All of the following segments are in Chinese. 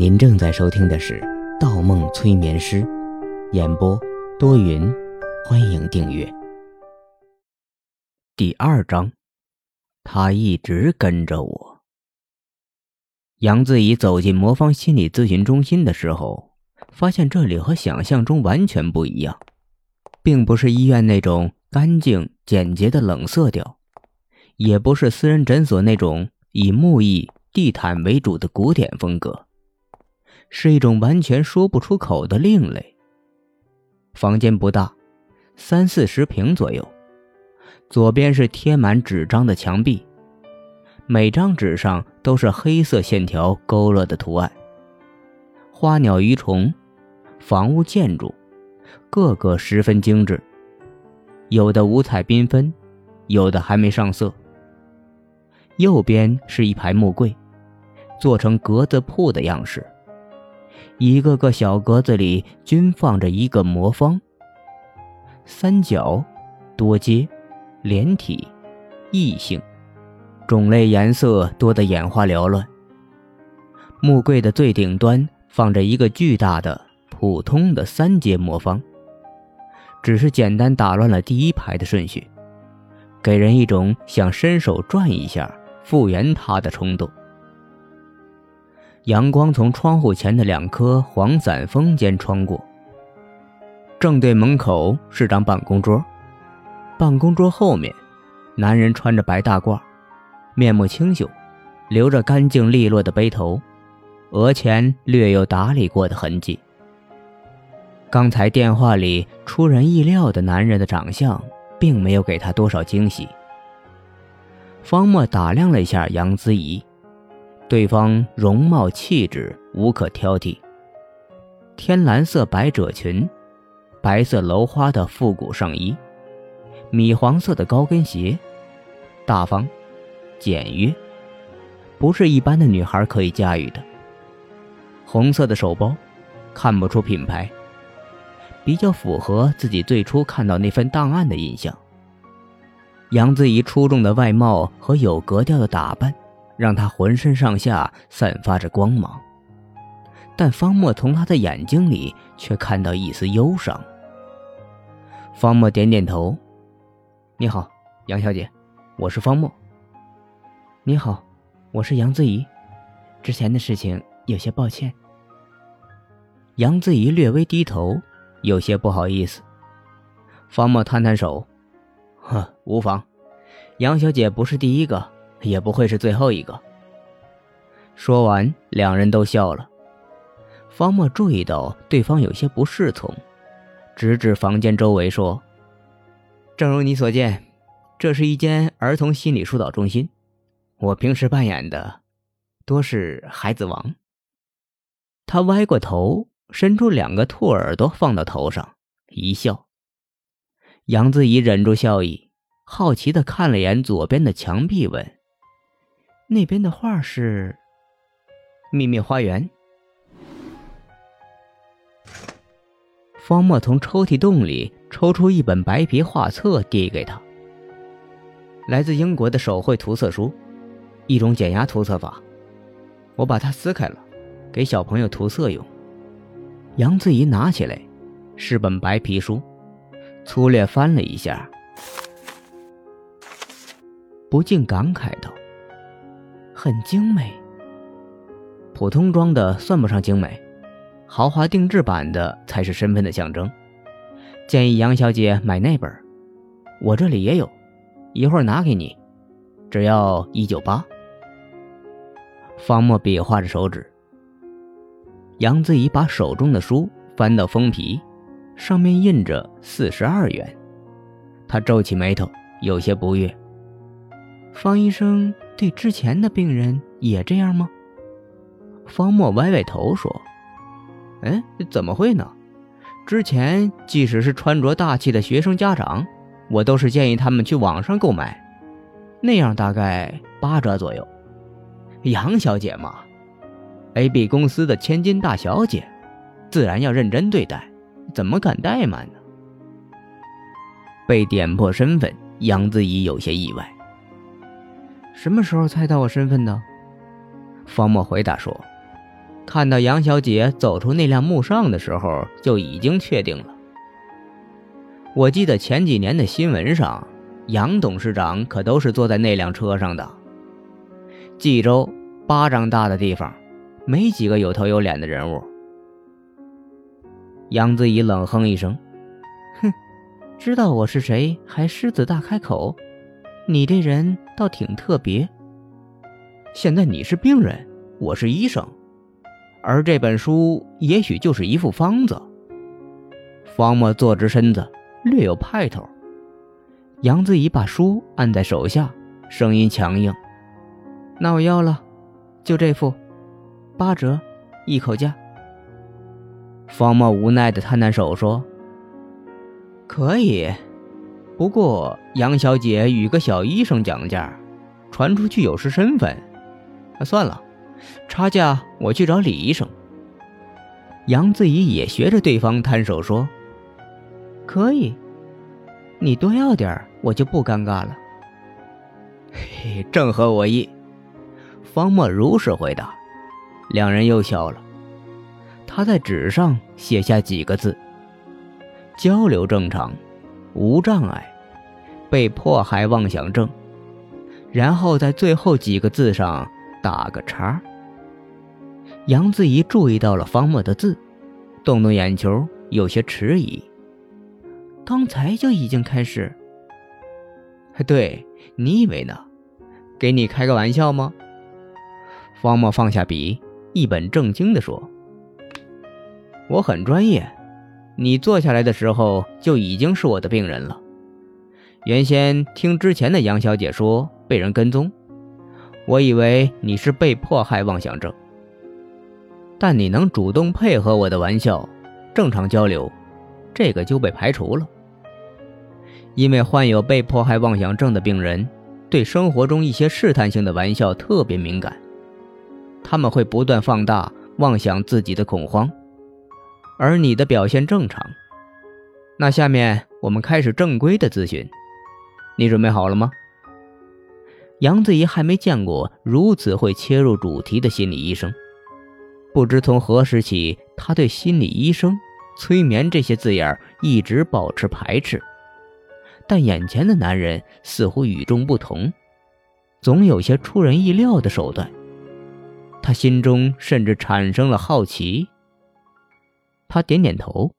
您正在收听的是《盗梦催眠师》，演播多云，欢迎订阅。第二章，他一直跟着我。杨子怡走进魔方心理咨询中心的时候，发现这里和想象中完全不一样，并不是医院那种干净简洁的冷色调，也不是私人诊所那种以木艺、地毯为主的古典风格。是一种完全说不出口的另类。房间不大，三四十平左右。左边是贴满纸张的墙壁，每张纸上都是黑色线条勾勒的图案。花鸟鱼虫、房屋建筑，个个十分精致，有的五彩缤纷，有的还没上色。右边是一排木柜，做成格子铺的样式。一个个小格子里均放着一个魔方。三角、多阶、连体、异性，种类颜色多得眼花缭乱。木柜的最顶端放着一个巨大的普通的三阶魔方，只是简单打乱了第一排的顺序，给人一种想伸手转一下复原它的冲动。阳光从窗户前的两棵黄伞枫间穿过。正对门口是张办公桌，办公桌后面，男人穿着白大褂，面目清秀，留着干净利落的背头，额前略有打理过的痕迹。刚才电话里出人意料的男人的长相，并没有给他多少惊喜。方墨打量了一下杨子怡。对方容貌气质无可挑剔，天蓝色百褶裙，白色镂花的复古上衣，米黄色的高跟鞋，大方、简约，不是一般的女孩可以驾驭的。红色的手包，看不出品牌，比较符合自己最初看到那份档案的印象。杨子怡出众的外貌和有格调的打扮。让他浑身上下散发着光芒，但方墨从他的眼睛里却看到一丝忧伤。方墨点点头：“你好，杨小姐，我是方墨。”“你好，我是杨子怡，之前的事情有些抱歉。”杨子怡略微低头，有些不好意思。方墨摊摊手：“呵，无妨，杨小姐不是第一个。”也不会是最后一个。说完，两人都笑了。方墨注意到对方有些不适从，指指房间周围说：“正如你所见，这是一间儿童心理疏导中心。我平时扮演的多是孩子王。”他歪过头，伸出两个兔耳朵放到头上，一笑。杨子怡忍住笑意，好奇的看了眼左边的墙壁，问。那边的画是《秘密花园》。方墨从抽屉洞里抽出一本白皮画册，递给他。来自英国的手绘涂色书，一种减压涂色法。我把它撕开了，给小朋友涂色用。杨子怡拿起来，是本白皮书，粗略翻了一下，不禁感慨道。很精美。普通装的算不上精美，豪华定制版的才是身份的象征。建议杨小姐买那本，我这里也有，一会儿拿给你，只要一九八。方墨比划着手指。杨子怡把手中的书翻到封皮，上面印着四十二元。他皱起眉头，有些不悦。方医生。对之前的病人也这样吗？方墨歪歪头说：“哎，怎么会呢？之前即使是穿着大气的学生家长，我都是建议他们去网上购买，那样大概八折左右。杨小姐嘛，A B 公司的千金大小姐，自然要认真对待，怎么敢怠慢呢？”被点破身份，杨子怡有些意外。什么时候猜到我身份的？方墨回答说：“看到杨小姐走出那辆木上的时候，就已经确定了。我记得前几年的新闻上，杨董事长可都是坐在那辆车上的。冀州巴掌大的地方，没几个有头有脸的人物。杨子怡冷哼一声：“哼，知道我是谁还狮子大开口？你这人倒挺特别。现在你是病人，我是医生。”而这本书也许就是一副方子。方墨坐直身子，略有派头。杨子怡把书按在手下，声音强硬：“那我要了，就这副，八折，一口价。”方墨无奈的摊摊手说：“可以，不过杨小姐与个小医生讲价，传出去有失身份。算了。”差价，我去找李医生。杨子怡也学着对方摊手说：“可以，你多要点我就不尴尬了。”嘿，正合我意。方墨如实回答。两人又笑了。他在纸上写下几个字：“交流正常，无障碍，被迫害妄想症。”然后在最后几个字上打个叉。杨子怡注意到了方墨的字，动动眼球，有些迟疑。刚才就已经开始。对你以为呢？给你开个玩笑吗？方墨放下笔，一本正经地说：“我很专业。你坐下来的时候就已经是我的病人了。原先听之前的杨小姐说被人跟踪，我以为你是被迫害妄想症。”但你能主动配合我的玩笑，正常交流，这个就被排除了。因为患有被迫害妄想症的病人，对生活中一些试探性的玩笑特别敏感，他们会不断放大妄想自己的恐慌，而你的表现正常。那下面我们开始正规的咨询，你准备好了吗？杨子怡还没见过如此会切入主题的心理医生。不知从何时起，他对心理医生、催眠这些字眼一直保持排斥。但眼前的男人似乎与众不同，总有些出人意料的手段。他心中甚至产生了好奇。他点点头，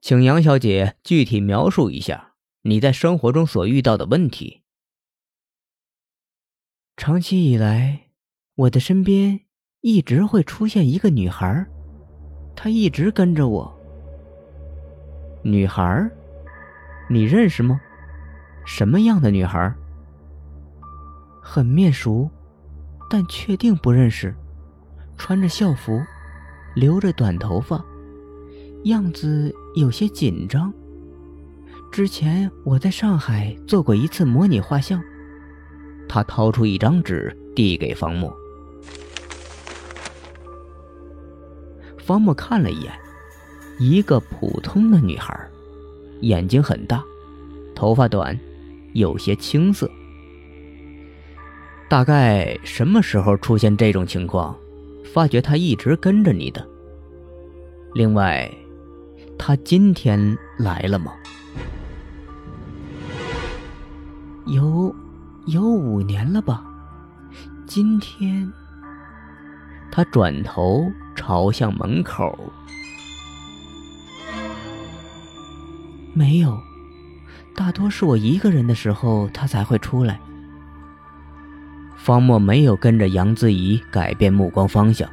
请杨小姐具体描述一下你在生活中所遇到的问题。长期以来，我的身边。一直会出现一个女孩，她一直跟着我。女孩，你认识吗？什么样的女孩？很面熟，但确定不认识。穿着校服，留着短头发，样子有些紧张。之前我在上海做过一次模拟画像。他掏出一张纸递给方木。方木看了一眼，一个普通的女孩，眼睛很大，头发短，有些青涩。大概什么时候出现这种情况？发觉她一直跟着你的。另外，她今天来了吗？有，有五年了吧？今天，他转头。朝向门口，没有，大多是我一个人的时候，他才会出来。方墨没有跟着杨子怡改变目光方向，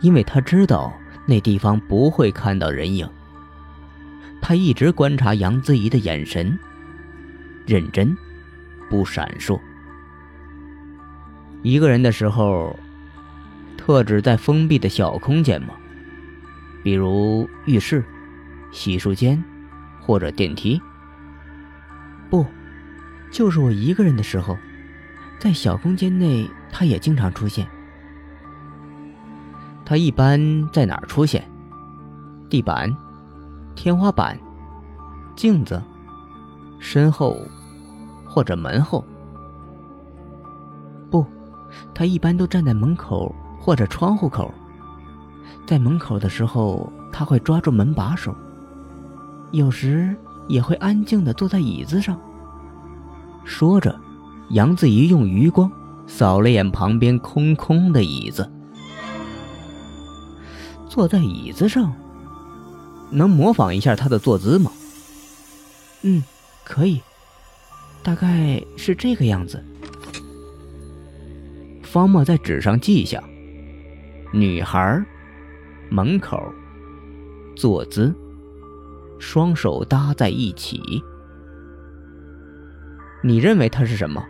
因为他知道那地方不会看到人影。他一直观察杨子怡的眼神，认真，不闪烁。一个人的时候。特指在封闭的小空间吗？比如浴室、洗漱间，或者电梯？不，就是我一个人的时候，在小空间内，他也经常出现。他一般在哪儿出现？地板、天花板、镜子、身后，或者门后？不，他一般都站在门口。或者窗户口。在门口的时候，他会抓住门把手，有时也会安静的坐在椅子上。说着，杨子怡用余光扫了眼旁边空空的椅子。坐在椅子上，能模仿一下他的坐姿吗？嗯，可以，大概是这个样子。方墨在纸上记下：女孩，门口，坐姿，双手搭在一起。你认为他是什么？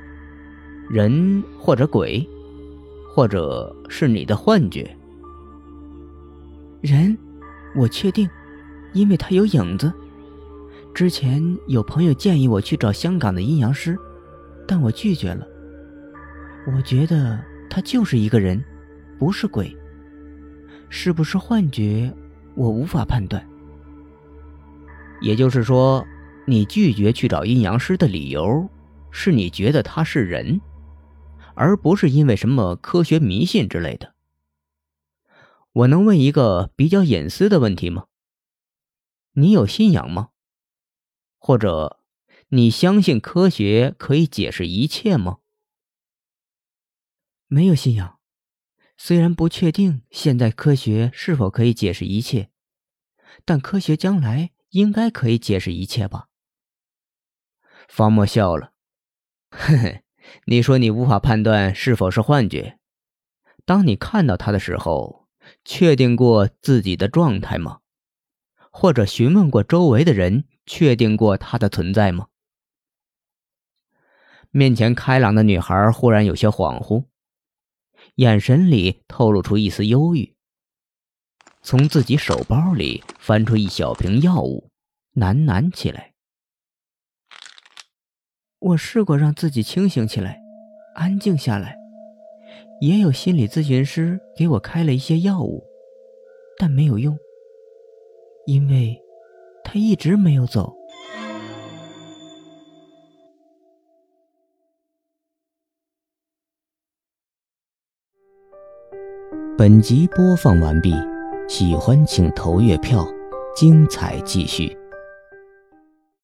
人或者鬼，或者是你的幻觉？人，我确定，因为他有影子。之前有朋友建议我去找香港的阴阳师，但我拒绝了。我觉得他就是一个人，不是鬼。是不是幻觉，我无法判断。也就是说，你拒绝去找阴阳师的理由？是你觉得他是人，而不是因为什么科学迷信之类的。我能问一个比较隐私的问题吗？你有信仰吗？或者，你相信科学可以解释一切吗？没有信仰，虽然不确定现在科学是否可以解释一切，但科学将来应该可以解释一切吧。方墨笑了。嘿嘿，你说你无法判断是否是幻觉。当你看到他的时候，确定过自己的状态吗？或者询问过周围的人，确定过他的存在吗？面前开朗的女孩忽然有些恍惚，眼神里透露出一丝忧郁。从自己手包里翻出一小瓶药物，喃喃起来。我试过让自己清醒起来，安静下来，也有心理咨询师给我开了一些药物，但没有用，因为他一直没有走。本集播放完毕，喜欢请投月票，精彩继续。